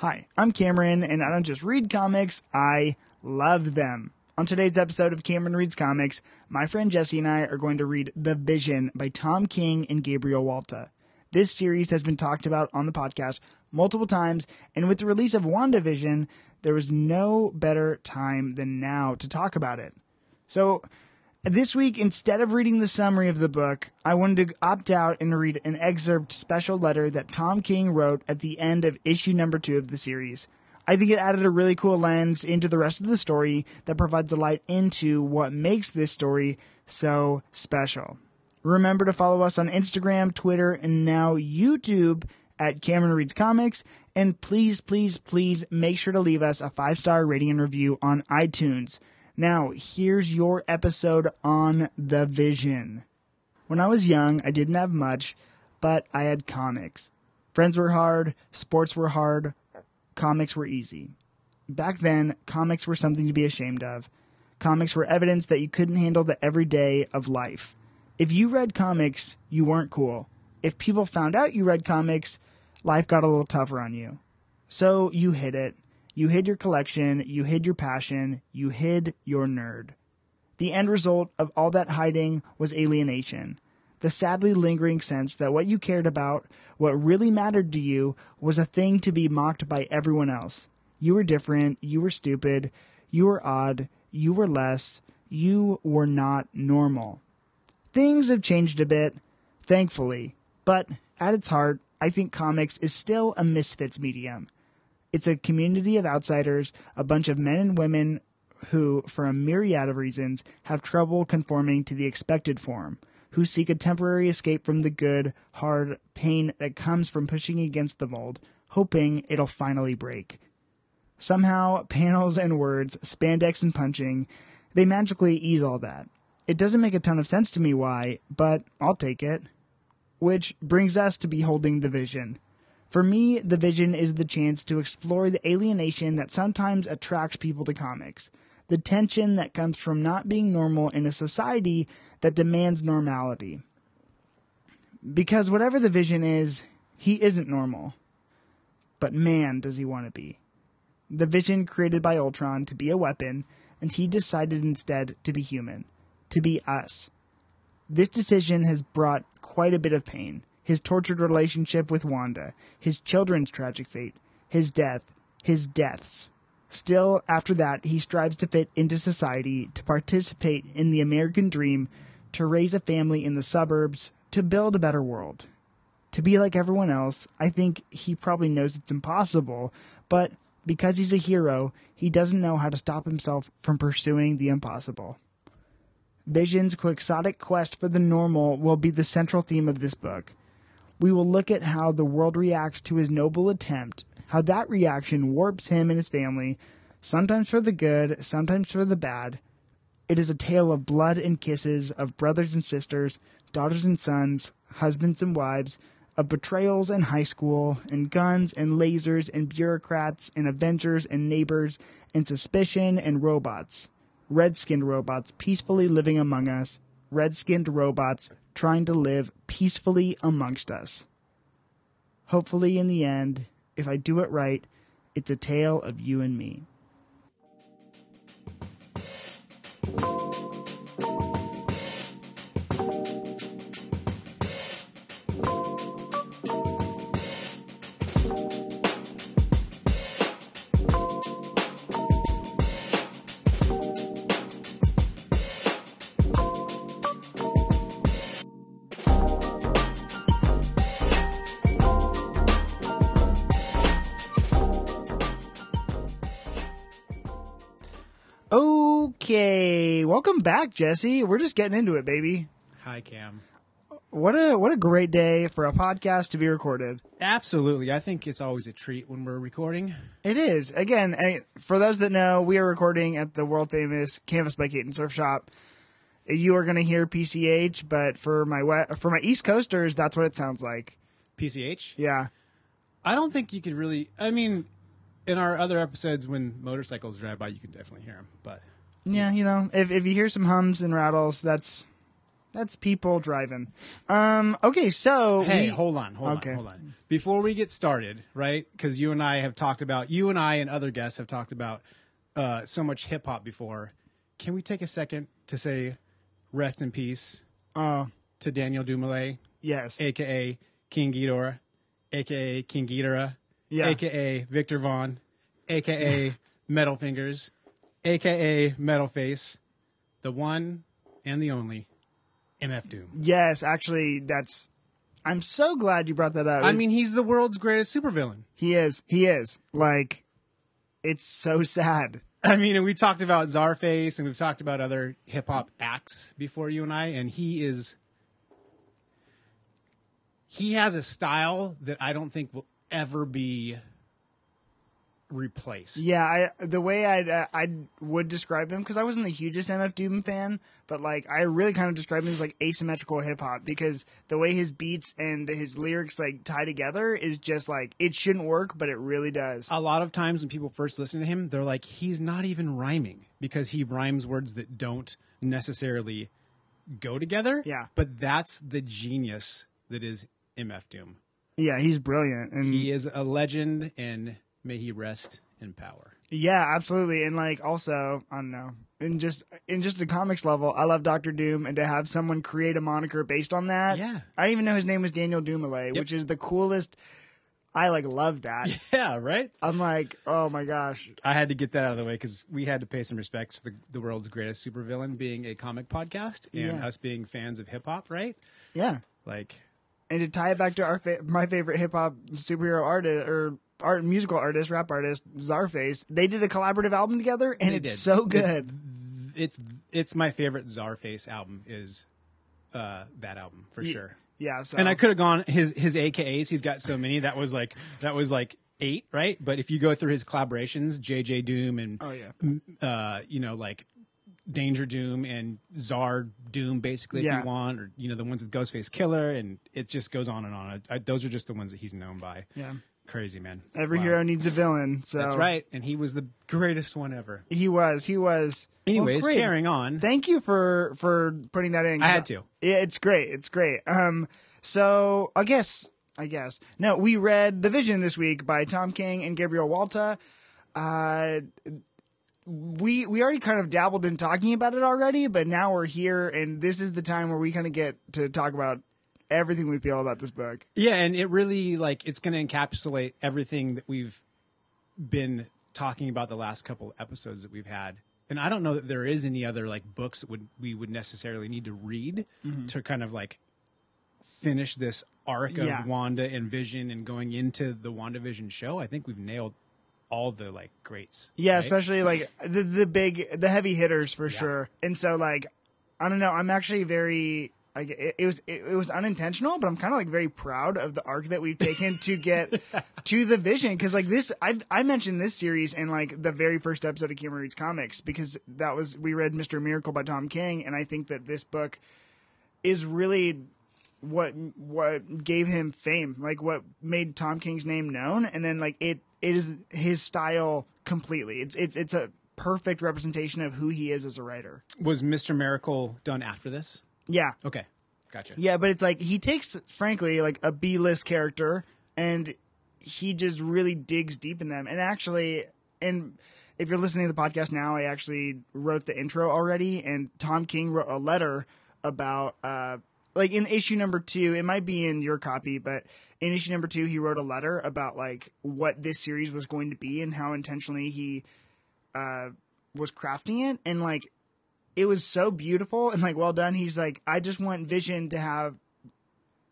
Hi, I'm Cameron, and I don't just read comics, I love them. On today's episode of Cameron Reads Comics, my friend Jesse and I are going to read The Vision by Tom King and Gabriel Walta. This series has been talked about on the podcast multiple times, and with the release of WandaVision, there was no better time than now to talk about it. So, this week, instead of reading the summary of the book, I wanted to opt out and read an excerpt special letter that Tom King wrote at the end of issue number two of the series. I think it added a really cool lens into the rest of the story that provides a light into what makes this story so special. Remember to follow us on Instagram, Twitter, and now YouTube at Cameron Reads Comics. And please, please, please make sure to leave us a five star rating and review on iTunes. Now, here's your episode on The Vision. When I was young, I didn't have much, but I had comics. Friends were hard, sports were hard, comics were easy. Back then, comics were something to be ashamed of. Comics were evidence that you couldn't handle the everyday of life. If you read comics, you weren't cool. If people found out you read comics, life got a little tougher on you. So you hid it. You hid your collection, you hid your passion, you hid your nerd. The end result of all that hiding was alienation. The sadly lingering sense that what you cared about, what really mattered to you, was a thing to be mocked by everyone else. You were different, you were stupid, you were odd, you were less, you were not normal. Things have changed a bit, thankfully, but at its heart, I think comics is still a misfits medium. It's a community of outsiders, a bunch of men and women who, for a myriad of reasons, have trouble conforming to the expected form, who seek a temporary escape from the good, hard pain that comes from pushing against the mold, hoping it'll finally break. Somehow, panels and words, spandex and punching, they magically ease all that. It doesn't make a ton of sense to me why, but I'll take it. Which brings us to beholding the vision. For me, the vision is the chance to explore the alienation that sometimes attracts people to comics, the tension that comes from not being normal in a society that demands normality. Because whatever the vision is, he isn't normal. But man, does he want to be. The vision created by Ultron to be a weapon, and he decided instead to be human, to be us. This decision has brought quite a bit of pain his tortured relationship with Wanda, his children's tragic fate, his death, his deaths. Still, after that, he strives to fit into society, to participate in the American dream, to raise a family in the suburbs, to build a better world. To be like everyone else, I think he probably knows it's impossible, but because he's a hero, he doesn't know how to stop himself from pursuing the impossible. Vision's quixotic quest for the normal will be the central theme of this book we will look at how the world reacts to his noble attempt, how that reaction warps him and his family, sometimes for the good, sometimes for the bad. It is a tale of blood and kisses, of brothers and sisters, daughters and sons, husbands and wives, of betrayals and high school, and guns and lasers and bureaucrats and avengers and neighbors and suspicion and robots. Red skinned robots peacefully living among us, red skinned robots trying to live peacefully amongst us. Hopefully, in the end, if I do it right, it's a tale of you and me. Okay, welcome back, Jesse. We're just getting into it, baby. Hi, Cam. What a what a great day for a podcast to be recorded. Absolutely. I think it's always a treat when we're recording. It is. Again, for those that know, we are recording at the world famous Canvas by Kate and Surf Shop. You are going to hear PCH, but for my wet, for my East Coasters, that's what it sounds like. PCH? Yeah. I don't think you could really. I mean, in our other episodes, when motorcycles drive by, you can definitely hear them. But Yeah, you know, if if you hear some hums and rattles, that's That's people driving. Um. Okay. So Hey, we- hold on, hold Okay. on, hold on. Before we get started, right? Because you and I have talked about, you and I and other guests have talked about uh, so much hip hop before. Can we take a second to say rest in peace Oh to Daniel Dumile, yes. aka King Ghidorah, aka King Ghidorah, Yeah. aka Victor Vaughn, aka Metal Fingers, aka Metal Face, the one and the only MF Doom. Yes. Actually, that's. I'm so glad you brought that up. I mean, he's the world's greatest supervillain. he is. He is. Like, it's so sad. I mean, and we talked about Czarface and we've talked about other hip hop acts before you and I, and he is he has a style that I don't think will ever be replaced. Yeah, I the way I uh, I would describe him because I wasn't the hugest MF Doom fan, but like I really kind of describe him as like asymmetrical hip hop because the way his beats and his lyrics like tie together is just like it shouldn't work, but it really does. A lot of times when people first listen to him, they're like, he's not even rhyming because he rhymes words that don't necessarily go together. Yeah. But that's the genius that is MF Doom. Yeah, he's brilliant, and He is a legend and may he rest in power. yeah, absolutely, and like also I don't know, in just in just a comics level, I love Doctor Doom, and to have someone create a moniker based on that, Yeah. I didn't even know his name was Daniel Dumile, which is the coolest. I like love that. Yeah, right? I'm like, oh my gosh, I had to get that out of the way because we had to pay some respects to the, the world's greatest supervillain being a comic podcast and Yeah. us being fans of hip hop, right? yeah. Like, And to tie it back to our fa- my favorite hip hop superhero artist or art musical artist, rap artist, Czarface, they did a collaborative album together, and They it's did. so good. it's it's my favorite Czarface album is uh, that album for sure. yeah, so And I could have gone his his AKAs. He's got so many. That was like that was like eight, right? But if you go through his collaborations, JJ Doom and Oh yeah, uh, you know, like Danger Doom and Czar Doom, basically, if you want, or you know, the ones with Ghostface Killah, and it just goes on and on. I, I, those are just the ones that he's known by. yeah. Crazy man. Every Wow. hero needs a villain. So That's right, and he was the greatest one ever. He was. He was. Anyways, Well, carrying on. Thank you for for putting that in. I had to. Yeah, it's great. It's great. Um, so I guess I guess no, we read The Vision this week by Tom King and Gabriel Walta. Uh, we we already kind of dabbled in talking about it already, but now we're here, and this is the time where we kind of get to talk about everything we feel about this book. Yeah, and it really like it's going to encapsulate everything that we've been talking about the last couple episodes that we've had. And I don't know that there is any other like books that would we would necessarily need to read mm-hmm. to kind of like finish this arc of Yeah. Wanda and Vision and going into the WandaVision show. I think we've nailed all the like greats. Yeah, right? especially like the the big the heavy hitters for sure. And so like I don't know, I'm actually very like it, it was it, it was unintentional, but I'm kind of like very proud of the arc that we've taken to get to the vision because like this I I mentioned this series in like the very first episode of Cameron Reads Comics because that was we read Mr. Miracle by Tom King and I think that this book is really what what gave him fame, like what made Tom King's name known, and then like it it is his style completely. It's it's it's a perfect representation of who he is as a writer. was Mr. Miracle done after this? Yeah, Okay, gotcha. yeah, but it's like he takes, frankly, like a B list character, and he just really digs deep in them. And actually, and if you're listening to the podcast now, I actually wrote the intro already, and Tom King wrote a letter about, uh, like in issue number two, it might be in your copy, but in issue number two, he wrote a letter about like what this series was going to be and how intentionally he uh, was crafting it, and like it was so beautiful and like well done. He's like, I just want Vision to have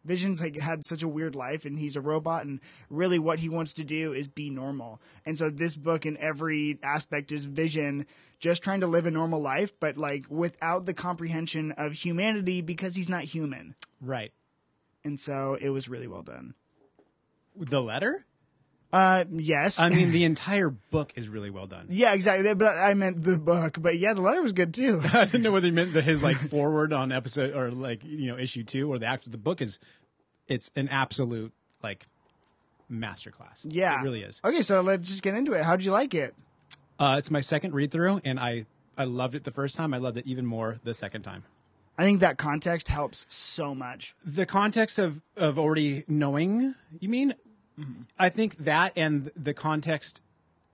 Vision's like had such a weird life and he's a robot and really what he wants to do is be normal. And so this book in every aspect is Vision just trying to live a normal life but like without the comprehension of humanity because he's not human. Right. And so it was really well done. The letter? Uh yes. I mean, the entire book is really well done. yeah, exactly. But I meant the book. But yeah, the letter was good too. I didn't know whether he meant the, his like forward on episode or like you know issue two or the actual the book is it's an absolute like masterclass. Yeah. it really is. Okay, so let's just get into it. How'd you like it? Uh, it's my second read through, and I I loved it the first time. I loved it even more the second time. I think that context helps so much. the context of of already knowing you mean i think that and the context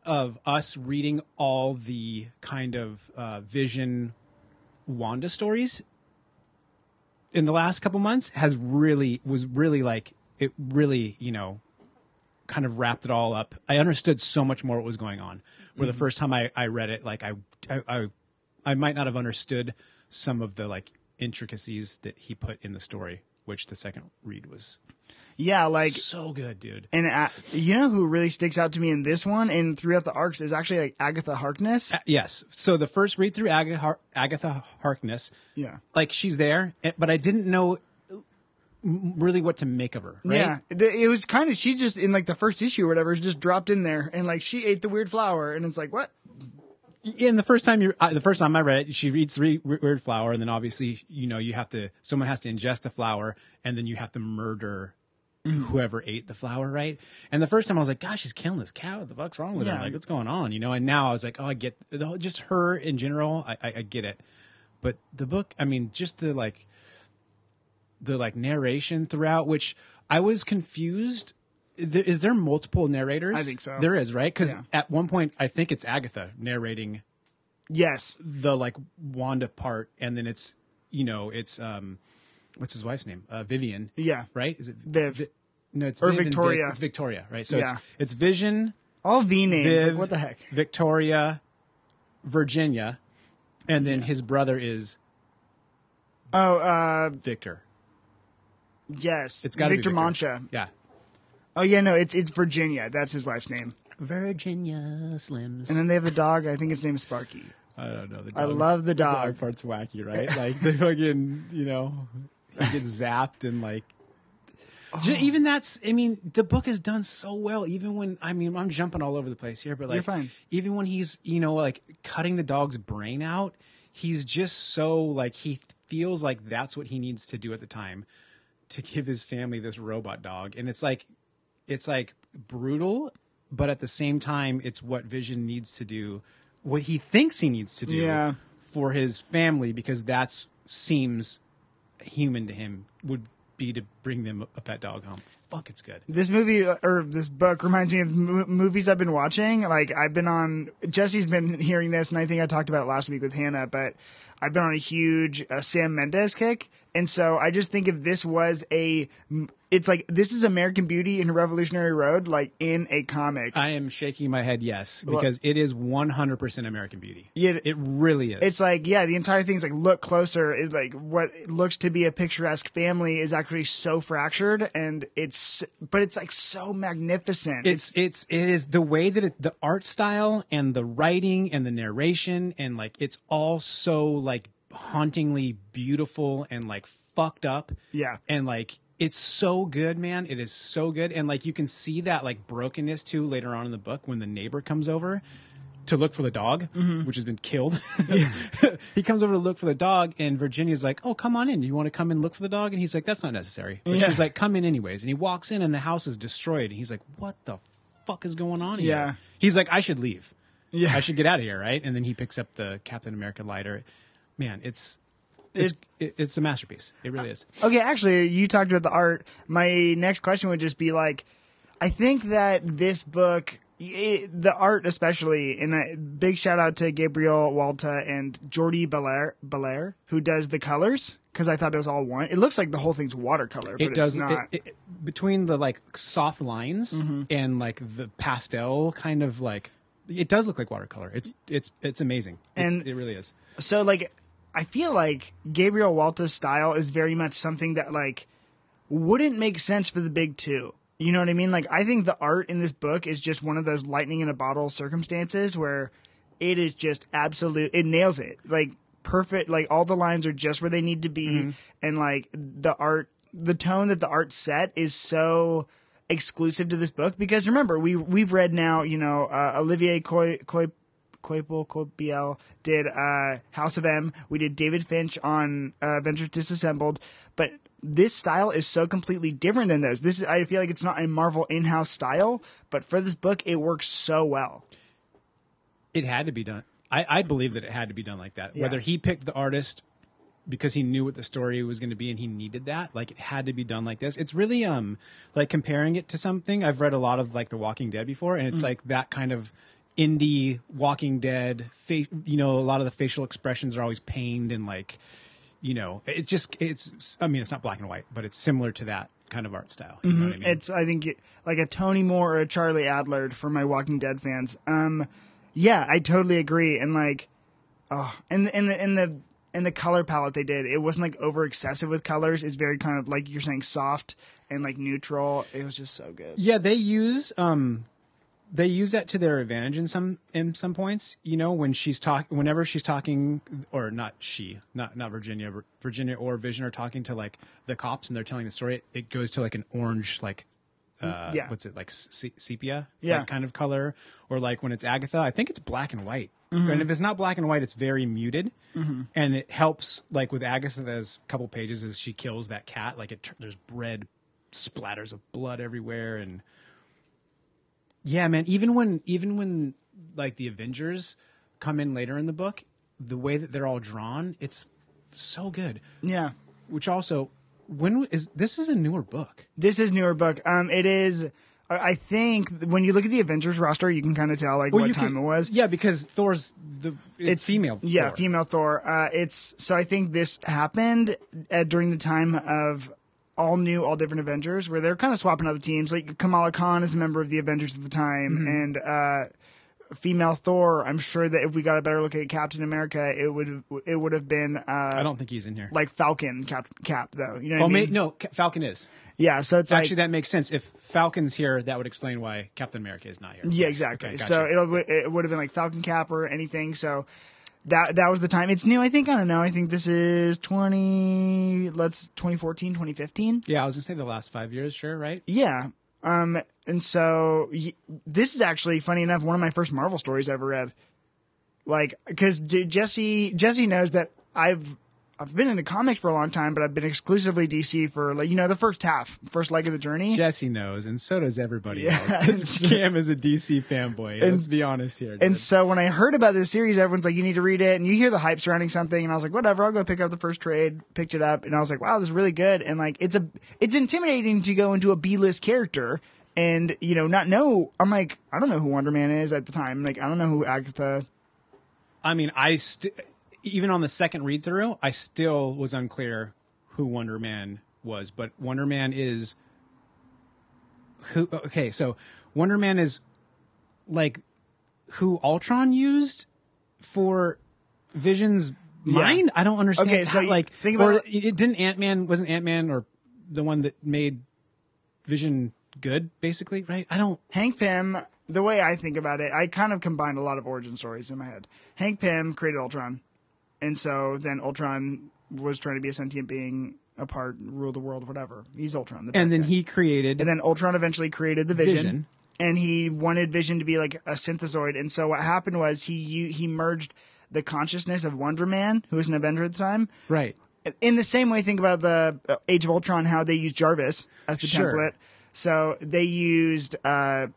of us reading all the kind of uh, vision wanda stories in the last couple months has really was really like it really you know kind of wrapped it all up. I understood so much more what was going on. Where the first time I, I read it like I, I i i might not have understood some of the like intricacies that he put in the story which the second read was Yeah, like so good dude and uh, you know who really sticks out to me in this one and throughout the arcs is actually like Agatha Harkness. A- yes so the first read through agatha, Har- agatha harkness Yeah. like she's there eh, but i didn't know really what to make of her right Yeah, it was kind of she just in like the first issue or whatever, just dropped in there and like she ate the weird flower, and it's like what? in the first time you uh, the first time I read it, she eats three weird flower, and then obviously you know you have to someone has to ingest the flower, and then you have to murder whoever ate the flower, right? And the first time I was like, gosh, she's killing this cow. What the fuck's wrong with Yeah. her? Like, what's going on? You know? And now I was like, oh, I get the just her in general. I, I, I get it, but the book, I mean, just the like the like narration throughout, which I was confused. Is there multiple narrators? I think so. There is, right? Because Yeah. at one point, I think it's Agatha narrating Yes, the like Wanda part, and then it's you know it's um what's his wife's name? Uh, Vivian, yeah, right? Is it Viv. Vi- no, it's Or Viv Victoria. It's Victoria, right? So Yeah. it's it's Vision, all V names. Viv, like, what the heck? Victoria, Virginia, and then his brother is Oh, uh, Victor. yes, It's got to Victor Mancha. Yeah. Oh yeah, no, it's it's Virginia. That's his wife's name. Virginia Slims. And then they have a dog. I think his name is Sparky. I don't know. The I love the dog dog. part's wacky, right? Like they fucking, you know, get zapped and like. Oh. Even that's, I mean, the book is done so well. Even when, I mean, I'm jumping all over the place here, but like, You're fine. even when he's, you know, like cutting the dog's brain out, he's just so like he feels like that's what he needs to do at the time to give his family this robot dog, and it's like, it's like brutal, but at the same time, it's what Vision needs to do, what he thinks he needs to do Yeah. for his family, because that's seems human to him would be to bring them a pet dog home. Fuck, it's good. This movie uh, or this book reminds me of mo- movies I've been watching. Like I've been on. Jesse's been hearing this, and I think I talked about it last week with Hannah. But I've been on a huge uh, Sam Mendes kick, and so I just think if this was a, it's like this is American Beauty and Revolutionary Road, like in a comic. I am shaking my head yes because it is 100% American Beauty. Yeah, it really is. it's like yeah, the entire thing's like look closer. It's like what looks to be a picturesque family is actually so fractured, and it's but it's like so magnificent. it's it's it is the way that it, the art style and the writing and the narration and like it's all so like hauntingly beautiful and like fucked up. Yeah. And like it's so good, man. It is so good. And like you can see that like brokenness too later on in the book when the neighbor comes over to look for the dog, mm-hmm. which has been killed. he comes over to look for the dog, and Virginia's like, "Oh, come on in. You want to come and look for the dog?" And he's like, "That's not necessary." But Yeah. she's like, "Come in anyways." And he walks in, and the house is destroyed. And he's like, "What the fuck is going on here?" Yeah. He's like, "I should leave. Yeah. I should get out of here." Right? And then he picks up the Captain America lighter. Man, it's it's it, it's a masterpiece. It really is. Okay, actually, you talked about the art. My next question would just be like, I think that this book, i the art especially, and a big shout out to Gabriel Walta and Jordie Bellaire, Bellaire who does the colors, because I thought it was all one. It looks like the whole thing's watercolor, but it does it's not. It, it, between the like soft lines Mm-hmm. and like the pastel kind of like it does look like watercolor. It's it's it's amazing. It's, And- it really is. so like I feel like Gabriel Walta's style is very much something that like wouldn't make sense for the big two. You know what I mean? Like I think the art in this book is just one of those lightning in a bottle circumstances where it is just absolute it nails it. Like perfect like all the lines are just where they need to be and like the art the tone that the art set is so exclusive to this book because remember we we've read now, you know, uh, Olivier Coy, Coy Coipel, Coipiel did uh, House of M. We did David Finch on uh, Avengers Disassembled, but this style is so completely different than those. This is, I feel like it's not a Marvel in-house style, but for this book, it works so well. It had to be done. I, I believe that it had to be done like that. Yeah. Whether he picked the artist because he knew what the story was going to be and he needed that. Like it had to be done like this. It's really um like comparing it to something. I've read a lot of like The Walking Dead before, and it's like that kind of indie Walking Dead. Fa- you know, a lot of the facial expressions are always pained and like, you know, it's just it's. I mean, it's not black and white, but it's similar to that kind of art style. You know I mean? It's I think like a Tony Moore or a Charlie Adlard for my Walking Dead fans. Um, yeah, I totally agree. And like, oh, and the in the in the in the color palette they did, it wasn't like over excessive with colors. It's very kind of like you're saying soft and like neutral. It was just so good. Yeah, they use um they use that to their advantage in some in some points. You know, when she's talking, whenever she's talking, or not she, not not Virginia, Virginia or Vision are talking to like the cops and they're telling the story. It, goes to like an orange, like uh, Yeah. what's it like se- sepia, Yeah. like, kind of color, or like when it's Agatha, I think it's black and white. Mm-hmm. And if it's not black and white, it's very muted, and it helps. Like with Agatha, there's a couple pages as she kills that cat. Like it, there's red splatters of blood everywhere, and yeah, man. Even when even when like the Avengers come in later in the book, the way that they're all drawn, it's so good. Yeah. Which also, when is this is a newer book? This is newer book. Um, it is. I think when you look at the Avengers roster, you can kind of tell like what time can- it was. Yeah, because Thor's the it's, female. Yeah, Thor. female Thor. Uh, it's so I think this happened uh, during the time of all new, all different Avengers, where they're kind of swapping out the teams. Like Kamala Khan is a member of the Avengers at the time, Mm-hmm. and uh, female Thor. I'm sure that if we got a better look at Captain America, it would it would have been uh, I don't think he's in here. like Falcon Cap Cap though. You know what well, I mean? no, Falcon is Yeah, so it's actually like, that makes sense. If Falcon's here, that would explain why Captain America is not here. Yeah, exactly. Okay, so it'll it would have been like Falcon Cap or anything. So that that was the time. It's new. I think I don't know. I think this is twenty. Let's 2014, 2015. yeah, I was gonna say the last five years, sure, right? Yeah. Um. And so y- this is actually funny enough one of my first Marvel stories I ever read. Like, because Jesse Jesse knows that I've I've been into comics for a long time, but I've been exclusively DC for like you know the first half, first leg of the journey. Jesse knows, and so does everybody Yeah. else. Cam is a DC fanboy. Let's be honest here. And so when I heard about this series, everyone's like, "You need to read it," and you hear the hype surrounding something, and I was like, "Whatever, I'll go pick up the first trade." Picked it up, and I was like, "Wow, this is really good." And like, it's a, it's intimidating to go into a B list character and you know not know. I'm like, I don't know who Wonder Man is at the time. Like, I don't know who Agatha. I mean, I st- even on the second read through, I still was unclear who Wonder Man was, but Wonder Man is who. Okay, so Wonder Man is like who Ultron used for Vision's mind. I don't understand. Okay, so how, like think about or it- it didn't Ant Man wasn't Ant Man or the one that made Vision good, basically, right? I don't. Hank Pym. The way I think about it, I kind of combined a lot of origin stories in my head. Hank Pym created Ultron, and so then Ultron was trying to be a sentient being, apart, rule the world, whatever. He's Ultron. The And then guy. he created And then Ultron eventually created the Vision, Vision. and he wanted Vision to be like a synthezoid. And so what happened was he he merged the consciousness of Wonder Man, who was an Avenger at the time. right. In the same way, think about the uh, Age of Ultron, how they used Jarvis as the Sure. template. So they used uh,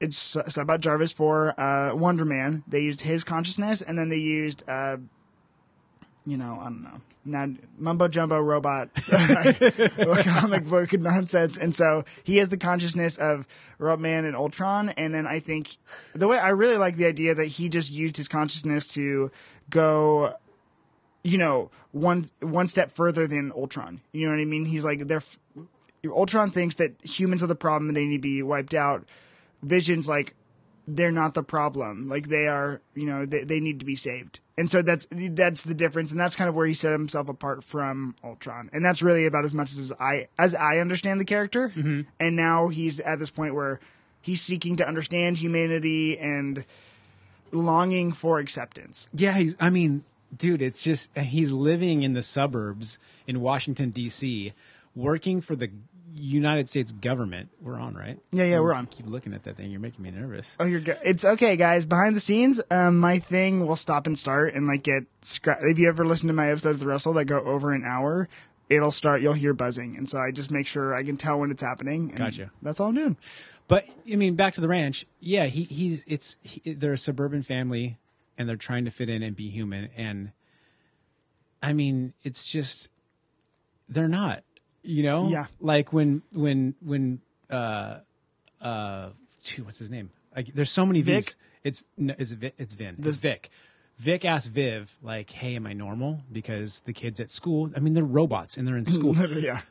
it's, it's about Jarvis for uh, Wonder Man. They used his consciousness, and then they used. Uh, you know, I don't know, not mumbo jumbo robot comic book nonsense. And so he has the consciousness of Robot Man and Ultron. And then I think the way I really like the idea that he just used his consciousness to go, you know, one one step further than Ultron. You know what I mean? He's like, they're Ultron thinks that humans are the problem and they need to be wiped out. Vision's like, they're not the problem. Like they are, you know, they, they need to be saved. And so that's that's the difference, and that's kind of where he set himself apart from Ultron. And that's really about as much as I as I understand the character. Mm-hmm. And now he's at this point where he's seeking to understand humanity and longing for acceptance. Yeah, he's. I mean, dude, it's just he's living in the suburbs in Washington D.C., working for the United States government. We're on, right? Yeah, yeah, we're on. Keep looking at that thing. You're making me nervous. Oh, you're good. It's okay, guys. Behind the scenes, um, my thing will stop and start and like get scra- If you ever listen to my episodes of the Wrestle that go over an hour, it'll start. You'll hear buzzing, and so I just make sure I can tell when it's happening. and Gotcha. That's all I'm doing. But I mean, back to the ranch. Yeah, he he's it's he, they're a suburban family, and they're trying to fit in and be human. And I mean, it's just they're not. You know, Yeah. Like when when when uh uh, gee, what's his name? Like, there's so many Vic? V's. It's no, it's Vi- it's Vin. It's Vic. Vic asked Viv like, "Hey, am I normal?" Because the kids at school, I mean, they're robots and they're in school. yeah.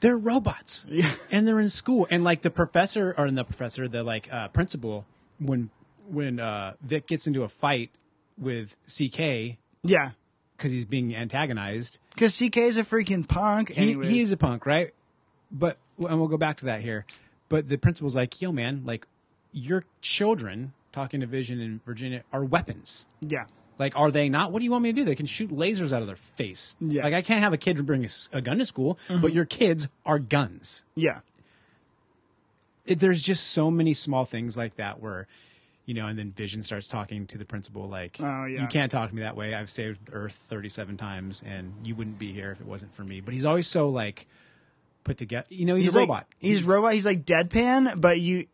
they're robots. Yeah. And they're in school. And like the professor or the professor, the like uh, principal, when when uh, Vic gets into a fight with CK Yeah. Because he's being antagonized, Because CK is a freaking punk. he, Anyways. he is a punk, right? But and we'll go back to that here. But the principal's like, "Yo, man, like your children." Talking to Vision in Virginia are weapons. yeah. Like, are they not? What do you want me to do? They can shoot lasers out of their face. Yeah. Mm-hmm. Like, I can't have a kid bring a, s- a gun to school, but your kids are guns. Yeah. it, there's just so many small things like that where you know and then vision starts talking to the principal like Oh, yeah. you can't talk to me that way i've saved earth 37 times and you wouldn't be here if it wasn't for me but he's always so like put together you know he's, He's a like, robot He's robot. He's like deadpan, but you,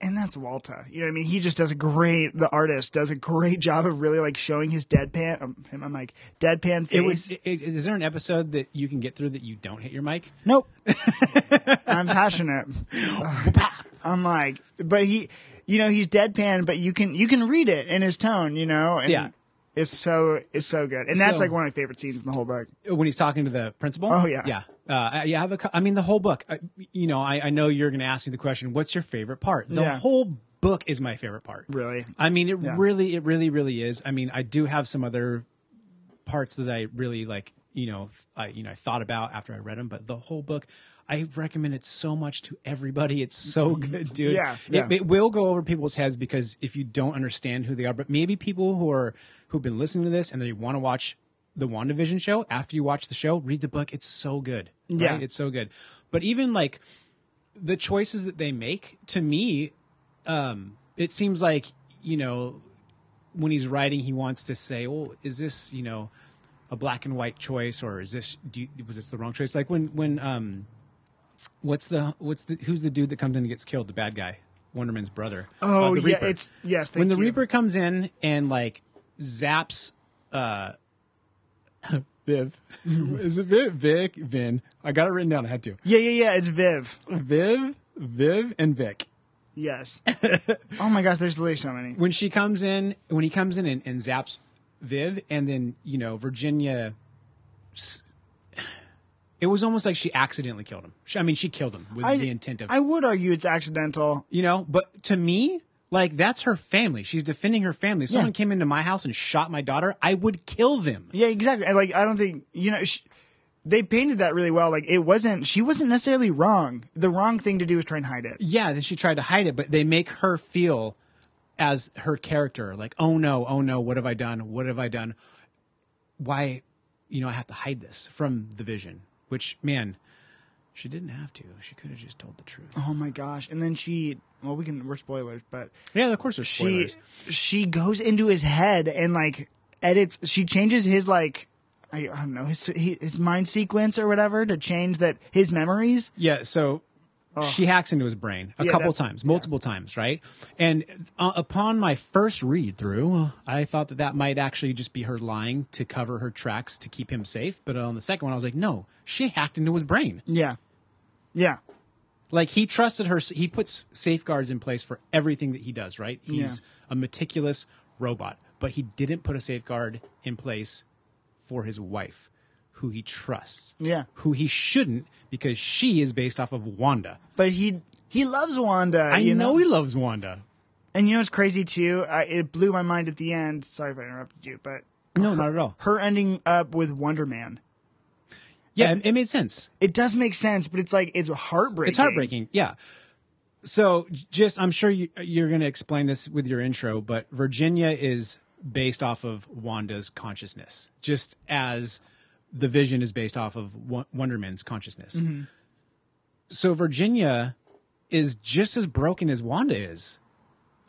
and that's Walta. You know what I mean? He just does a great. The artist does a great job of really like showing his deadpan. Um, him, I'm like deadpan face. it was it, it- is there an episode that you can get through that you don't hit your mic Nope. I'm passionate. I'm like, but he, you know, he's deadpan, but you can you can read it in his tone, you know. And Yeah. It's so it's so good, and that's So- like one of my favorite scenes in the whole book. when he's talking to the principal Oh, yeah. yeah uh, yeah I have a i mean the whole book uh, you know I, I know you're going to ask me the question what's your favorite part the Yeah. whole book is my favorite part Really, I mean, it Yeah. really, it really, really is. I mean, I do have some other parts that I really like. You know, I you know I thought about after I read them, but the whole book, I recommend it so much to everybody. It's so good, dude. Yeah, It, yeah. it will go over people's heads because if you don't understand who they are, but maybe people who are who've been listening to this and they want to watch the WandaVision show after you watch the show, read the book. It's so good. right? Yeah. it's so good. But even like the choices that they make to me um it seems like you know when he's writing he wants to say "Well, is this you know a black and white choice or is this do you, was this the wrong choice like when when um what's the what's the who's the dude that comes in and gets killed the bad guy wonderman's brother Oh Uh, yeah, Reaper. it's yes. Thank when the you. reaper comes in and like zaps uh Viv. Is it Viv? Vic? Vin. I got it written down. I had to. Yeah, yeah, yeah. It's Viv. Viv, Viv, and Vic. Yes. oh my gosh, there's literally so many. when she comes in, when he comes in and, and zaps Viv, and then you know Virginia, s- it was almost like she accidentally killed him. She, I mean, she killed him with I, the intent of, I would argue it's accidental. you know. But to me, like that's her family. She's defending her family. Someone Yeah. came into my house and shot my daughter, I would kill them. Yeah, exactly. And, Like I don't think you know. Sh they painted that really well. Like it wasn't. She wasn't necessarily wrong. The wrong thing to do was try and hide it. Yeah, then she tried to hide it, but they make her feel as her character, like, oh no, oh no, what have I done? What have I done? Why, you know, I have to hide this from the vision. Which, man, she didn't have to. She could have just told the truth. Oh my gosh! And then she. Well, we can. We're spoilers, but Yeah, of course there's she spoilers. she goes into his head and like edits. She changes his like. I, I don't know his his mind sequence or whatever to change that his memories. Yeah, so she hacks into his brain a Yeah, couple times, multiple times, right? And uh, upon my first read through, I thought that that might actually just be her lying to cover her tracks to keep him safe. But on the second one, I was like, no, she hacked into his brain. Yeah, yeah, Like he trusted her. He puts safeguards in place for everything that he does, right? He's a meticulous robot, but he didn't put a safeguard in place for his wife, who he trusts. Yeah. Who he shouldn't because she is based off of Wanda. but he he loves Wanda. I you know, he loves Wanda. And you know what's crazy too? I, it blew my mind at the end. Sorry if I interrupted you, but No, not at all. her ending up with Wonder Man. Yeah, it, it made sense. It does make sense, but it's like it's heartbreaking. It's heartbreaking. Yeah. So just, I'm sure you, you're going to explain this with your intro, but Virginia is based off of Wanda's consciousness, just as the Vision is based off of Wonderman's consciousness. Mm-hmm. So Virginia is just as broken as Wanda is.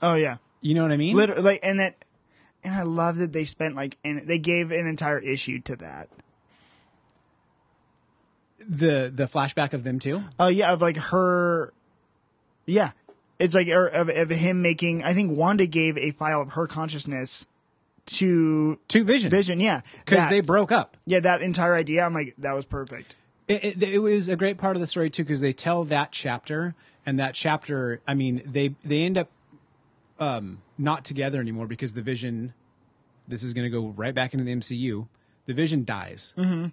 Oh yeah, You know what I mean? literally. Like, and that, and I love that they spent like, and they gave an entire issue to that. The the flashback of them too. Oh yeah, of like her. Yeah, it's like or, of of him making. I think Wanda gave a file of her consciousness to To Vision. Vision. Yeah, Because they broke up. yeah that entire idea. I'm like that was perfect. It, it, it was a great part of the story too because they tell that chapter and that chapter. I mean, they they end up um, not together anymore because the Vision. This is going to go right back into the MCU. The Vision dies, mm-hmm.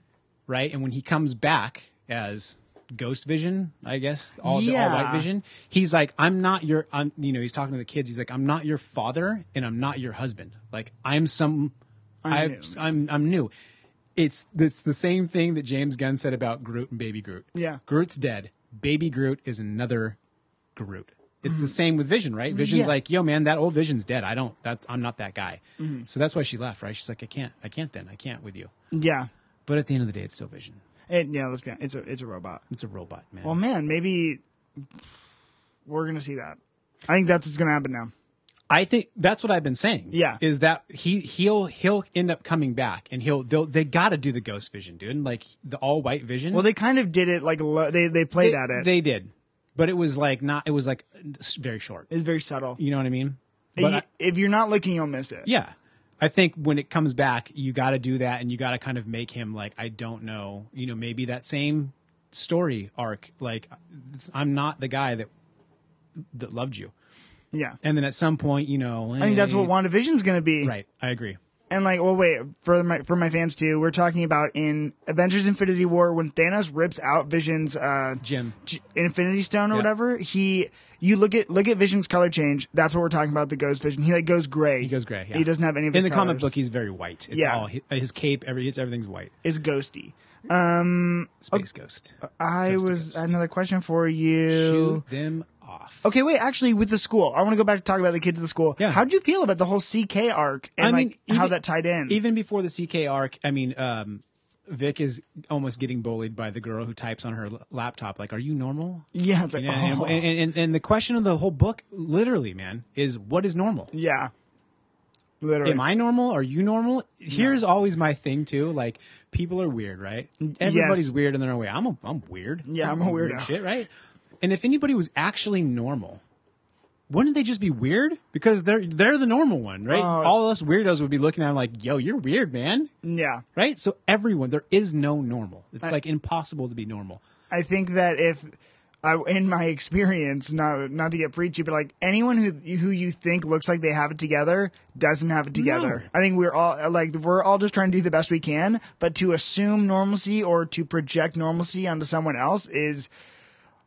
right? And when he comes back as Ghost Vision, I guess all the all white Vision, he's like, "I'm not your." I'm, you know, he's talking to the kids. He's like, "I'm not your father, and I'm not your husband. Like, I'm some. I'm I'm new." I'm, I'm new." It's it's the same thing that James Gunn said about Groot and Baby Groot. Yeah. Groot's dead. Baby Groot is another Groot. It's the same with Vision, right? Vision's Mm-hmm. Yeah. like, yo, man, that old Vision's dead. I don't. That's I'm not that guy. Mm-hmm. So that's why she left, right? She's like, I can't. I can't. Then I can't with you. Yeah, But at the end of the day, it's still Vision. It, yeah. Let's be honest. It's a it's a robot. It's a robot, man. Well, man, maybe we're gonna see that. I think that's what's gonna happen now. I think that's what I've been saying. Yeah. is that he he'll he'll end up coming back, and he'll they'll they got to do the Ghost Vision, dude. Like the all white Vision. Well, they kind of did it like lo- they they played they, at it. They did, but it was like not. It was like very short. it's very subtle. You know what I mean? But Y- I- if you're not looking, you'll miss it. yeah, I think when it comes back, you got to do that, and you got to kind of make him like I don't know. You know, maybe that same story arc. Like I'm not the guy that that loved you, Yeah. and then at some point, you know, I think that's what eh. WandaVision's gonna be. Right, I agree. And like, well, wait for my for my fans too. We're talking about in Avengers: Infinity War when Thanos rips out Vision's uh, gem. J- Infinity Stone or Yeah. whatever. He, you look at look at Vision's color change. That's what we're talking about. The Ghost Vision. He like goes gray. He goes gray. Yeah. He doesn't have any of in the comic book. He's very white. It's Yeah. all his, his cape. Every it's everything's white. Is ghosty. Um, Space Ghost. I Ghost was ghost. another question for you. Shoot them off. Okay, wait. Actually, with the school, I want to go back to talk about the kids at the school. Yeah. How'd you feel about the whole CK arc and I mean, like how that tied in? Even before the CK arc, I mean, um, Vic is almost getting bullied by the girl who types on her l- laptop. Like, are you normal? yeah, it's like, know, oh. and, and, and, and the question of the whole book, literally, man, is what is normal? yeah, literally. Am I normal? Are you normal? Here's always my thing too. Like people are weird, right? Everybody's Yes. weird in their own way. I'm a, I'm weird. Yeah, I'm a weird weirdo. Shit, right? And if anybody was actually normal, wouldn't they just be weird? Because they're they're the normal one, right? Uh, All us weirdos would be looking at them like, "Yo, you're weird, man." yeah. Right? So everyone, there is no normal. It's like impossible to be normal. I think that if, I, in my experience, not not to get preachy, but like anyone who who you think looks like they have it together doesn't have it together. No. I think we're all like we're all just trying to do the best we can, but to assume normalcy or to project normalcy onto someone else is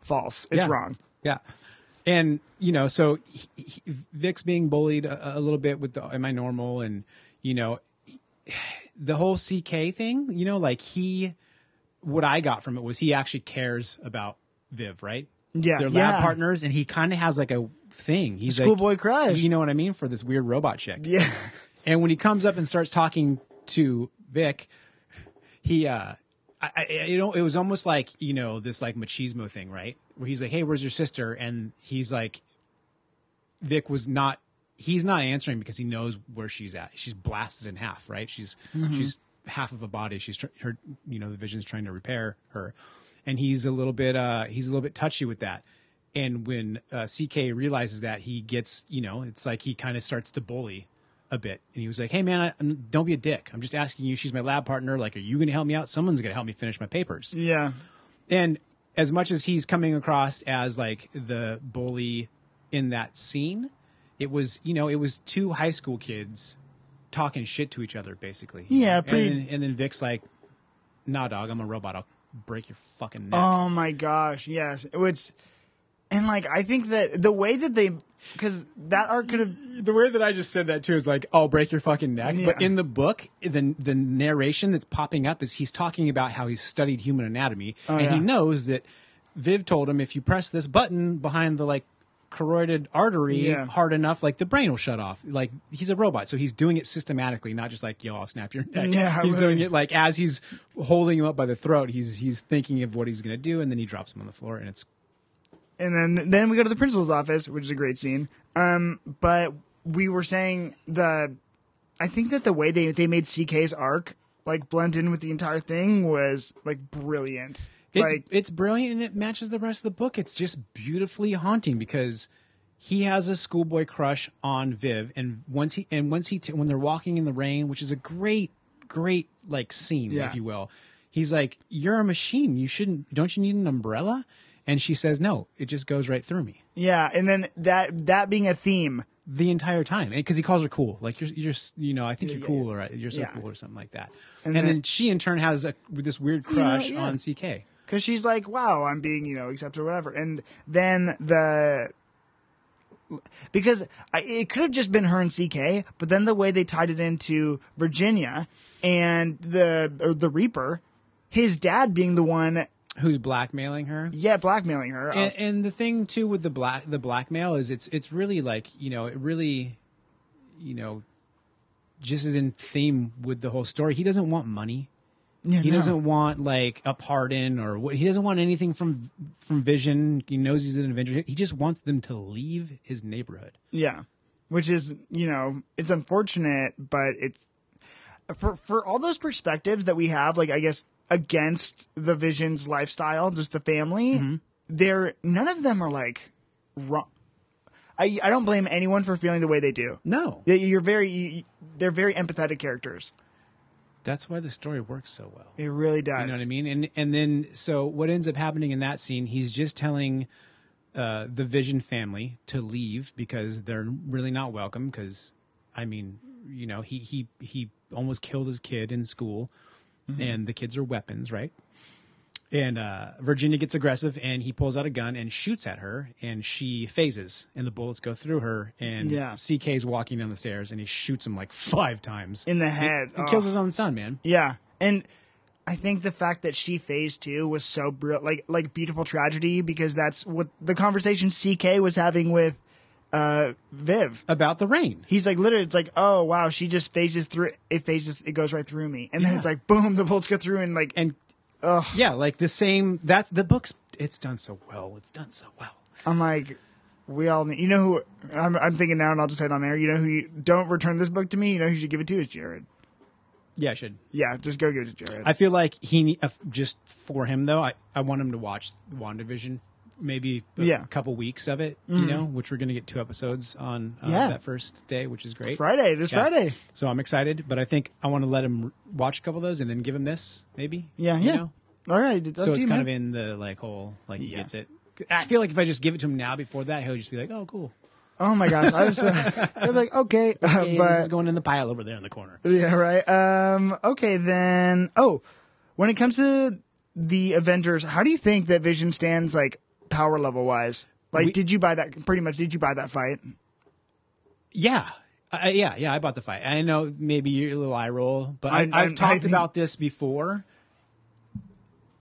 false. It's Yeah. wrong. Yeah. And, you know, so he, he, Vic's being bullied a, a little bit with the, am I normal? And, you know, the whole CK thing, you know, like he, what I got from it was he actually cares about Viv, right? Yeah, They're lab yeah. partners and he kind of has like a thing. He's like- Schoolboy crush. You know what I mean? For this weird robot chick. Yeah. And when he comes up and starts talking to Vic, he, uh, I, you know, it was almost like you know this like machismo thing, right? Where he's like, "Hey, where's your sister?" And he's like, Vic was not. He's not answering because he knows where she's at. She's blasted in half, right? She's she's half of a body. She's her, you know, the vision's trying to repair her, and he's a little bit uh he's a little bit touchy with that. And when uh, CK realizes that, he gets you know, it's like he kind of starts to bully a bit. And he was like, "Hey man, I, don't be a dick. I'm just asking you. She's my lab partner. Like, are you going to help me out? Someone's going to help me finish my papers." Yeah. and as much as he's coming across as like the bully in that scene it was you know it was two high school kids talking shit to each other basically Yeah, and, pretty- then, and then vic's like nah dog i'm a robot i'll break your fucking neck Oh my gosh, yes. It's and like I think that the way that they because that arc could have the way that I just said that too is like, "I'll break your fucking neck." But in the book, the the narration that's popping up is he's talking about how he's studied human anatomy, oh, and Oh, yeah. he knows that Viv told him if you press this button behind the like carotid artery Yeah. hard enough, like the brain will shut off. Like he's a robot, so he's doing it systematically, not just like, "Yo, I'll snap your neck." Yeah, he's doing it like as he's holding him up by the throat. He's he's thinking of what he's gonna do, and then he drops him on the floor, and it's and then then we go to the principal's office, which is a great scene. Um, but we were saying the, I think that the way they they made CK's arc like blend in with the entire thing was like brilliant. It's like it's brilliant and it matches the rest of the book. It's just beautifully haunting because he has a schoolboy crush on Viv, and once he and once he t- when they're walking in the rain, which is a great, great like scene, Yeah. if you will. He's like, "You're a machine. You shouldn't. Don't you need an umbrella?" And she says, "No, it just goes right through me." Yeah, and then that that being a theme. the entire time because he calls her cool like you're you're s- you know i think you're cool or uh, you're so Yeah. cool or something like that And then- then, she in turn has a this weird crush yeah. on ck because she's like, "Wow, I'm being you know accepted or whatever." And then the because I, it could have just been her and CK, but then the way they tied it into Virginia and the or the Reaper, his dad being the one, who's blackmailing her? Yeah, blackmailing her. And, and the thing too with the black the blackmail is it's it's really like you know it really you know just is in theme with the whole story. He doesn't want money. Yeah, he no. doesn't want like a pardon or what he doesn't want anything from from vision. He knows he's an avenger. He just wants them to leave his neighborhood. Yeah, which is you know it's unfortunate, but it's for for all those perspectives that we have, like I guess against the Vision's lifestyle, just the family. They're none of them are like wrong. I I don't blame anyone for feeling the way they do. no They- You're very you- they're very empathetic characters. That's why the story works so well. It really does. You know what I mean? And and then so what ends up happening in that scene? He's just telling uh, the Vision family to leave because they're really not welcome. Because I mean, you know, he he he almost killed his kid in school, Mm-hmm. and the kids are weapons, right? And uh, Virginia gets aggressive, and he pulls out a gun and shoots at her, and she phases, and the bullets go through her. And Yeah. CK's walking down the stairs, and he shoots him like five times In the head. He, Oh. kills his own son, man. Yeah, and I think the fact that she phased too was so brilliant, like like beautiful tragedy, because that's what the conversation CK was having with uh, Viv. About the rain. He's like literally, it's like, oh wow, she just phases through. It phases, it goes right through me, and then Yeah. it's like, boom, the bolts go through, and like, and ugh, yeah like the same that's the book's it's done so well it's done so well I'm like, we all, need, you know who I'm, I'm thinking now, and I'll just say it on air. You know who you don't return this book to me. You know who you should give it to is Jared. yeah i should Yeah, just go give it to Jared. i feel like he uh, just for him though i, I want him to watch wandavision maybe a Yeah. Mm-hmm. couple weeks of it you know which we're gonna get two episodes on uh, Yeah. that first day which is great Friday, this Yeah. Friday. so i'm excited but i think i want to let him watch a couple of those and then give him this maybe Yeah, you yeah. know? All right, it's so to it's you, kind man. of in the like whole like he gets it i feel like if i just give it to him now before that he'll just be like oh cool Oh my gosh, I was uh, like okay, Hey, but this is going in the pile over there in the corner Yeah, right. Um, okay, then. Oh, when it comes to the Avengers, how do you think that Vision stands, like, power level wise? Like, We- did you buy that? Pretty much, did you buy that fight? Yeah. I, yeah, yeah, I bought the fight. I know maybe you're a little eye roll, but I, I- I, I- have I talked think- about this before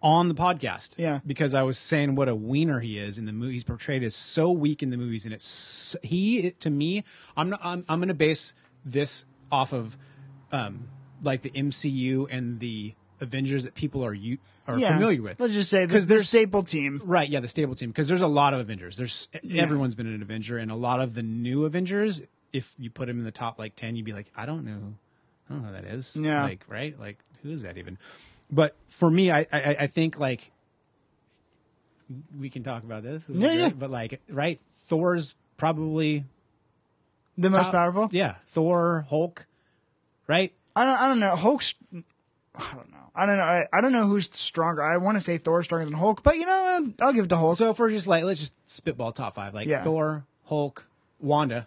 on the podcast. Yeah. because I was saying what a wiener he is in the movie. He's portrayed as so weak in the movies, and it's he to me. I'm not. I'm, I'm going to base this off of um, like the MCU and the Avengers that people are you are Yeah. familiar with. Let's just say 'Cause the, the there's- staple team. Right, yeah, the stable team because there's a lot of Avengers. There's everyone's been an Avenger, and a lot of the new Avengers. If you put them in the top like ten, you'd be like, I don't know, I don't know who that is. Yeah. like right, like who is that even? But for me, I I, I think like we can talk about this. This Yeah, great, yeah. But like, right, Thor's probably The most top- powerful. Yeah, Thor, Hulk, right? I don't. I don't know. Hulk's. I don't know. I don't know. I, I don't know who's stronger. I want to say Thor's stronger than Hulk, but you know, I'll give it to Hulk. So if we're just like, let's just spitball top five, like Yeah. Thor, Hulk, Wanda,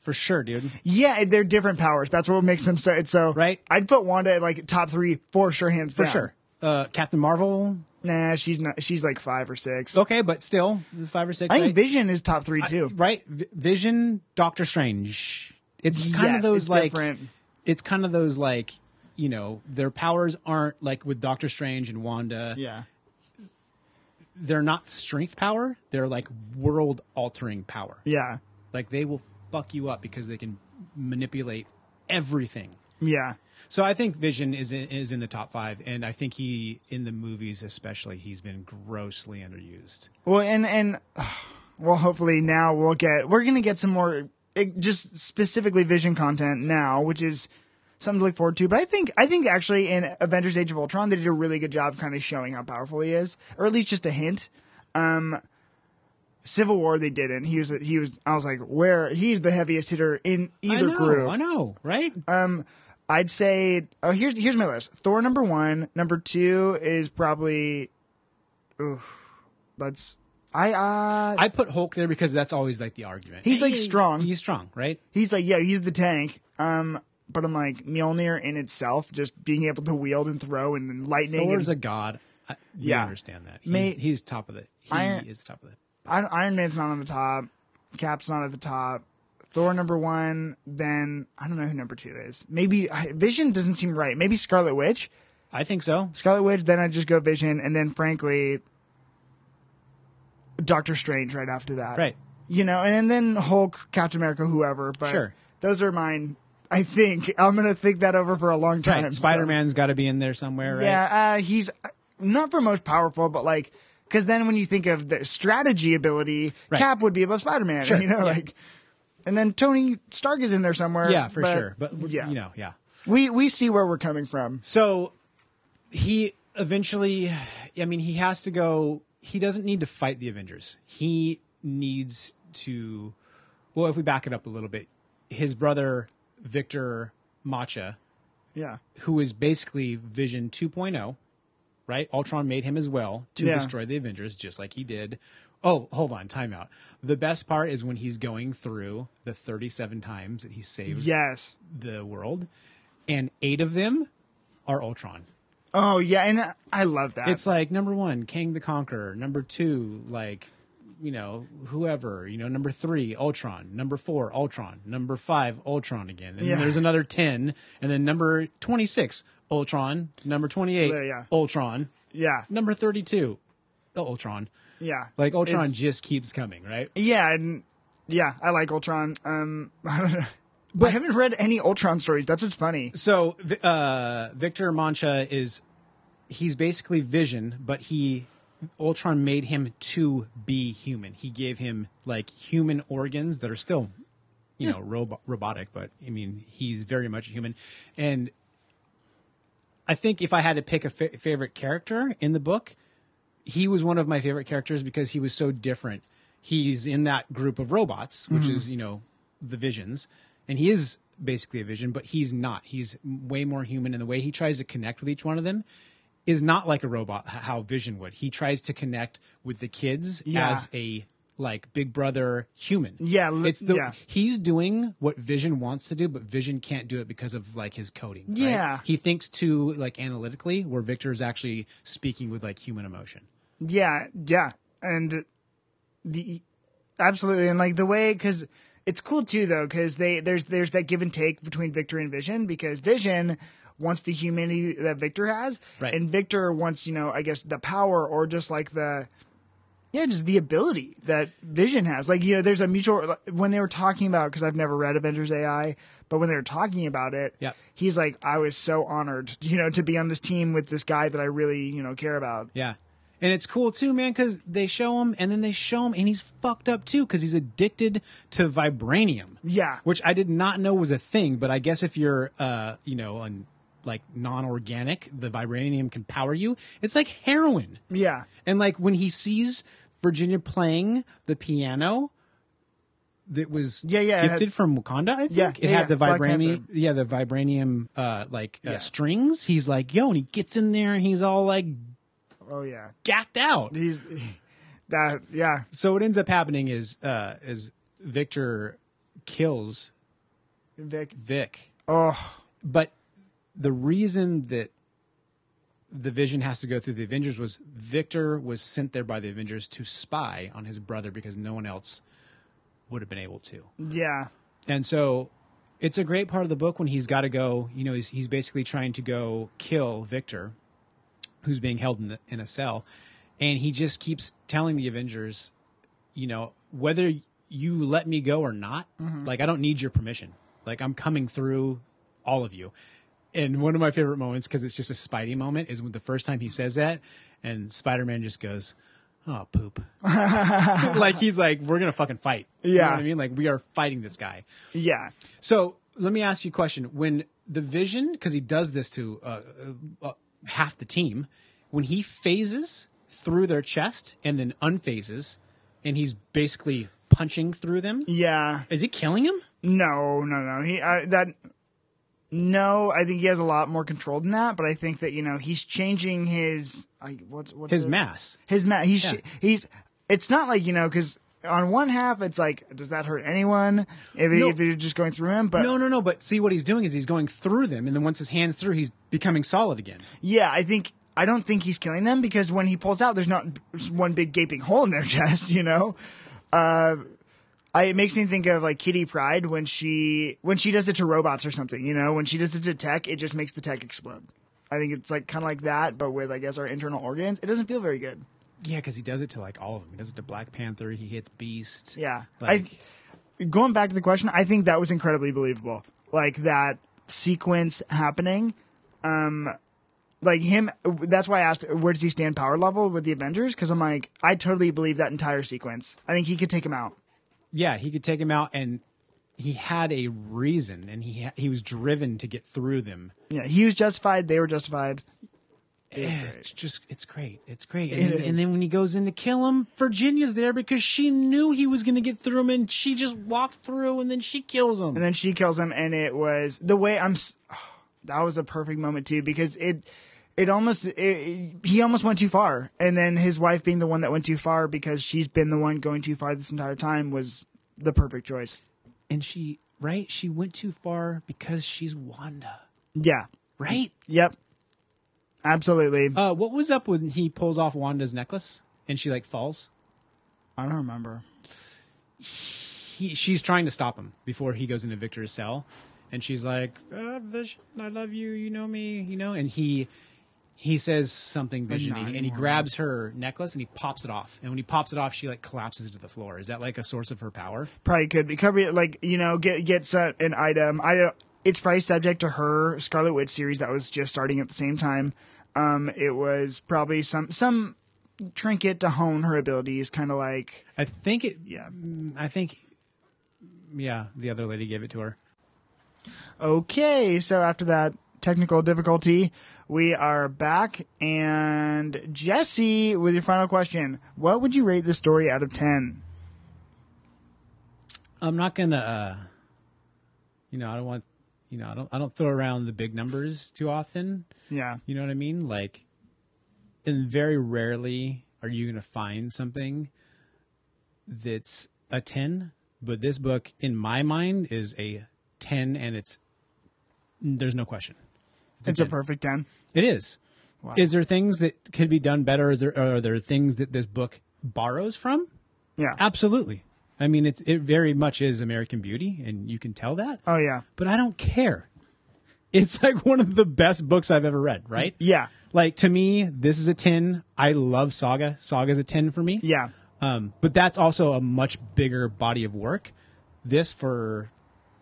for sure, dude. yeah, they're different powers. That's what makes them so. So Right. I'd put Wanda at like top three for sure, hands For down. sure. Uh, Captain Marvel, Nah, she's not. She's like five or six. Okay, but still five or six. I think right? Vision is top three too. right? V- Vision, Doctor Strange. It's kind Yes, of those it's like different. it's kind of those like you know their powers aren't like with Doctor Strange and Wanda. Yeah. They're not strength power. They're like world altering power. Yeah. Like they will fuck you up because they can manipulate everything. Yeah. So I think Vision is in, is in the top five, and I think he in the movies especially he's been grossly underused. Well, and and well, hopefully now we'll get we're gonna get some more eh, just specifically Vision content now, which is something to look forward to. But I think I think actually in Avengers: Age of Ultron they did a really good job kind of showing how powerful he is, or at least just a hint. Um, Civil War they didn't. He was he was. I was like, where he's the heaviest hitter in either I know, group. I know, right? I'd say. Oh, here's here's my list. Thor number one. Number two is probably. Oof, let's. I uh. I put Hulk there because that's always like the argument. He's, like, strong. He's strong, right? he's like, yeah, he's the tank. Um, but I'm like Mjolnir in itself, just being able to wield and throw and then lightning. Thor's and, a god. I, Yeah. understand that. He's, May- he's top of the. He Iron- is top of the. I- Iron Man's not on the top. Cap's not at the top. Thor number one. Then I don't know who number two is. Maybe Vision doesn't seem right. Maybe Scarlet Witch. I think so. Scarlet Witch. Then I just go Vision, and then frankly, Doctor Strange right after that. Right. You know, and then Hulk, Captain America, whoever. But Sure. those are mine. I think I'm gonna think that over for a long time. Right. Spider Man's got to be in there somewhere, right? Yeah, uh, he's not for most powerful, but like, because then when you think of the strategy ability, Right. Cap would be above Spider Man. Sure, You know, yeah. like, and then Tony Stark is in there somewhere. Yeah, for sure. But yeah, you know, yeah. we we see where we're coming from. So he eventually, I mean, he has to go. He doesn't need to fight the Avengers. He needs to. Well, if we back it up a little bit, his brother Victor Mancha, Yeah, who is basically Vision 2.0, right? Ultron made him as well to Yeah. destroy the Avengers, just like he did. Oh, hold on, timeout. The best part is when he's going through the 37 times that he saved yes. the world, and eight of them are Ultron. Oh yeah, and I love that. It's like number one, Kang the Conqueror. Number two, like, you know, whoever. You know, number three, Ultron. Number four, Ultron. Number five, Ultron again. And Yeah. then there's another ten, and then number twenty-six, Ultron. Number twenty-eight, Yeah, yeah. Ultron. yeah, Number thirty-two, Ultron. yeah. Like Ultron It's- just keeps coming, right? yeah, and yeah, I like Ultron. Um, I don't know. But I haven't read any Ultron stories. That's what's funny. So uh, Victor Mancha is he's basically Vision, but he Ultron made him to be human. He gave him like human organs that are still, you know, robo- robotic, but I mean he's very much a human. And I think if I had to pick a fa- favorite character in the book, he was one of my favorite characters because he was so different. He's in that group of robots, which mm-hmm. is you know the visions, and he is basically a vision, but he's not. He's way more human, in the way he tries to connect with each one of them is not like a robot. How Vision would. He tries to connect with the kids Yeah. as a like big brother human. Yeah, li- it's the yeah. he's doing what Vision wants to do, but Vision can't do it because of like his coding. right? Yeah. he thinks too like analytically, where Victor is actually speaking with like human emotion. Yeah, yeah, and the absolutely, and like the way because it's cool too though because they there's there's that give and take between Victor and Vision because Vision wants the humanity that Victor has, Right. and Victor wants you know I guess the power or just like the yeah just the ability that Vision has. Like you know, there's a mutual when they were talking about because I've never read Avengers AI, but when they were talking about it, yeah, he's like I was so honored you know to be on this team with this guy that I really you know care about. Yeah. And it's cool too, man, because they show him and then they show him and he's fucked up too because he's addicted to vibranium. Yeah. Which I did not know was a thing, but I guess if you're, uh, you know, an, like non organic, the vibranium can power you. It's like heroin. Yeah. And like when he sees Virginia playing the piano that was Yeah, yeah, gifted had- from Wakanda, I think. Yeah, it yeah, had the vibranium yeah, the vibranium uh like uh, Yeah. strings. He's like, yo, and he gets in there and he's all like Oh yeah. gacked out. He's that yeah. So what ends up happening is uh is Victor kills Vic. Vic. Oh But the reason that the vision has to go through the Avengers was Victor was sent there by the Avengers to spy on his brother because no one else would have been able to. yeah. And so it's a great part of the book when he's got to go, you know, he's, he's basically trying to go kill Victor, who's being held in, the, in a cell. And he just keeps telling the Avengers, you know, whether you let me go or not, mm-hmm. like, I don't need your permission. Like, I'm coming through all of you. And one of my favorite moments, because it's just a Spidey moment, is when the first time he says that, and Spider Man just goes, Oh, poop. like, he's like, We're going to fucking fight. You know Yeah. what I mean? Like, we are fighting this guy. Yeah. So let me ask you a question. When the Vision, because he does this to uh, uh, uh, half the team, when he phases through their chest and then unphases, and he's basically punching through them. Yeah. Is he killing him? No, no, no. He that. No, I think he has a lot more control than that. But I think that you know he's changing his. I, what's what's His it? mass. His ma He's Yeah. he's. It's not like you know because on one half it's like does that hurt anyone if, No. if you're just going through him? But No, no, no. But see, what he's doing is he's going through them, and then once his hands through, he's becoming solid again. Yeah, I think I don't think he's killing them because when he pulls out, there's not one big gaping hole in their chest. You know, uh, I, it makes me think of like Kitty Pryde when she when she does it to robots or something. You know, when she does it to tech, it just makes the tech explode. I think it's like kind of like that, but with I guess our internal organs. It doesn't feel very good. Yeah, because he does it to like all of them. He does it to Black Panther. He hits Beast. Yeah, Like- I going back to the question, I think that was incredibly believable. Like that sequence happening. Um, like him. That's why I asked, where does he stand power level with the Avengers? Because I'm like, I totally believe that entire sequence. I think he could take him out. Yeah, he could take him out, and he had a reason, and he ha- he was driven to get through them. Yeah, he was justified. They were justified. Yeah, it's just it's great. It's great. It And, and then when he goes in to kill him, Virginia's there because she knew he was going to get through him, and she just walked through, and then she kills him. And then she kills him, and it was the way I'm. s- that was a perfect moment too because it. It almost it, he almost went too far, and then his wife being the one that went too far because she's been the one going too far this entire time was the perfect choice. and she right, she went too far because she's Wanda, Yeah. right? Yep. Absolutely. Uh, what was up when he pulls off Wanda's necklace and she like falls? I don't remember. He, she's trying to stop him before he goes into Victor's cell, and she's like, uh, "Vision, I love you. You know me. You know." And he he says something not visiony, and he grabs her necklace and he pops it off. And when he pops it off, she like collapses to the floor. Is that like a source of her power? Probably could be. Be like you know get gets uh, an item. I don't. It's probably subject to her Scarlet Witch series that was just starting at the same time. Um, it was probably some some trinket to hone her abilities, kind of like I think it. yeah. I think. Yeah, the other lady gave it to her. Okay, so after that technical difficulty, we are back. And Jesse, with your final question, what would you rate the story out of ten? I'm not gonna. Uh, you know, I don't want. You know, I don't. I don't throw around the big numbers too often. Yeah, You know what I mean? Like, and very rarely are you going to find something that's a 10, but this book, in my mind, is a 10, and it's, there's no question. It's a 10. perfect ten. It is. Wow. Is there things that could be done better? Is there, are there things that this book borrows from? Yeah. Absolutely. I mean, it's, it very much is American Beauty, and you can tell that, Oh yeah. but I don't care. It's like one of the best books I've ever read, right? Yeah. Like to me, this is a 10. I love Saga. Saga's a 10 for me. Yeah. Um, but that's also a much bigger body of work. This for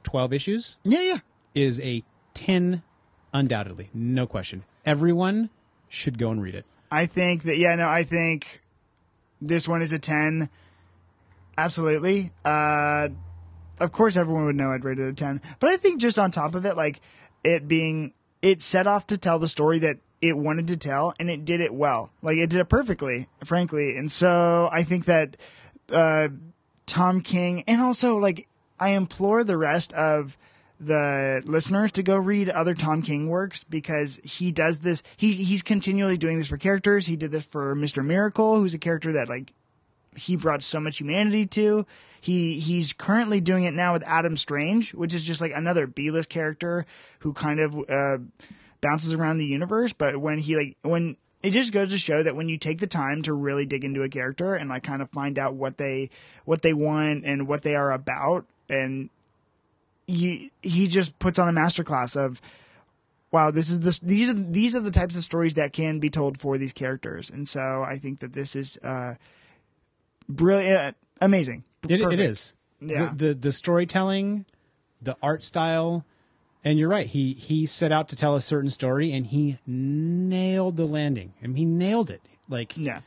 12 issues Yeah. Yeah. is a 10 undoubtedly. No question. Everyone should go and read it. I think that yeah, no, I think this one is a ten. Absolutely. Uh, of course, everyone would know I'd rate it a ten, but I think just on top of it, like it being, it set off to tell the story that it wanted to tell, and it did it well. Like it did it perfectly, frankly. And so I think that uh, Tom King, and also like I implore the rest of the listeners to go read other Tom King works because he does this. He he's continually doing this for characters. He did this for Mister Miracle, who's a character that like he brought so much humanity to. He he's currently doing it now with Adam Strange, which is just like another B-list character who kind of uh, bounces around the universe. But when he like when it just goes to show that when you take the time to really dig into a character and like kind of find out what they what they want and what they are about, and he he just puts on a masterclass of wow this is this these are these are the types of stories that can be told for these characters and so i think that this is uh brilliant amazing It, it is. Yeah. The, the the storytelling, the art style, and you're right. He he set out to tell a certain story, and he nailed the landing. I mean, he nailed it. Like yeah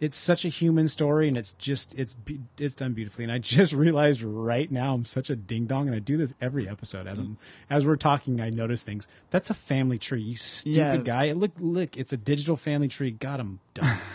it's such a human story, and it's just it's it's done beautifully. And I just realized right now I'm such a ding dong, and I do this every episode as mm-hmm. I'm as we're talking. I notice things. That's a family tree. You stupid Yeah. guy. Look look, it's a digital family tree. God, I'm done.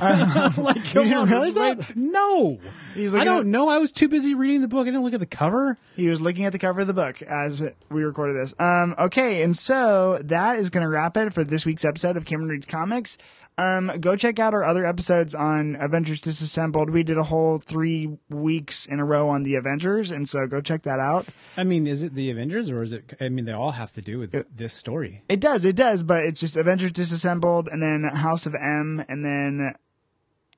I'm like, come didn't on, realize that? No, He's I don't at- know. I was too busy reading the book. I didn't look at the cover. He was looking at the cover of the book as we recorded this. Um, okay, and so that is going to wrap it for this week's episode of Cameron Reads Comics. Um, go check out our other episodes on Avengers Disassembled. We did a whole three weeks in a row on the Avengers, and so go check that out. I mean, is it the Avengers or is it? I mean, they all have to do with this story. It does, it does, but it's just Avengers Disassembled, and then House of M, and then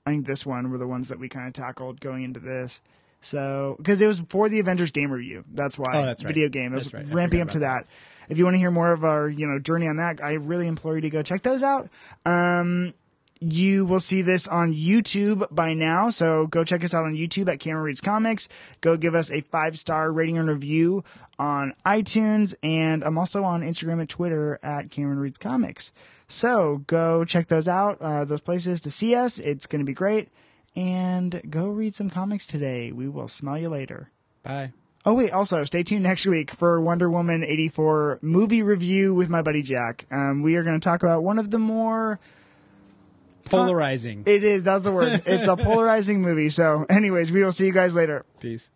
I think this one were the ones that we kind of tackled going into this. So, because it was for the Avengers game review, that's why Oh, that's right. video game. It was right. Ramping up to about that. If you want to hear more of our you know journey on that, I really implore you to go check those out. Um, you will see this on YouTube by now, so go check us out on YouTube at Cameron Reads Comics. Go give us a five star rating and review on iTunes, and I'm also on Instagram and Twitter at Cameron Reads Comics. So go check those out, uh, those places to see us. It's going to be great. And go read some comics today. We will smell you later. Bye. Oh wait, also stay tuned next week for Wonder Woman 84 movie review with my buddy Jack. Um, we are going to talk about one of the more Polarizing. it is that's the word. It's a polarizing movie. So anyways, we will see you guys later. Peace.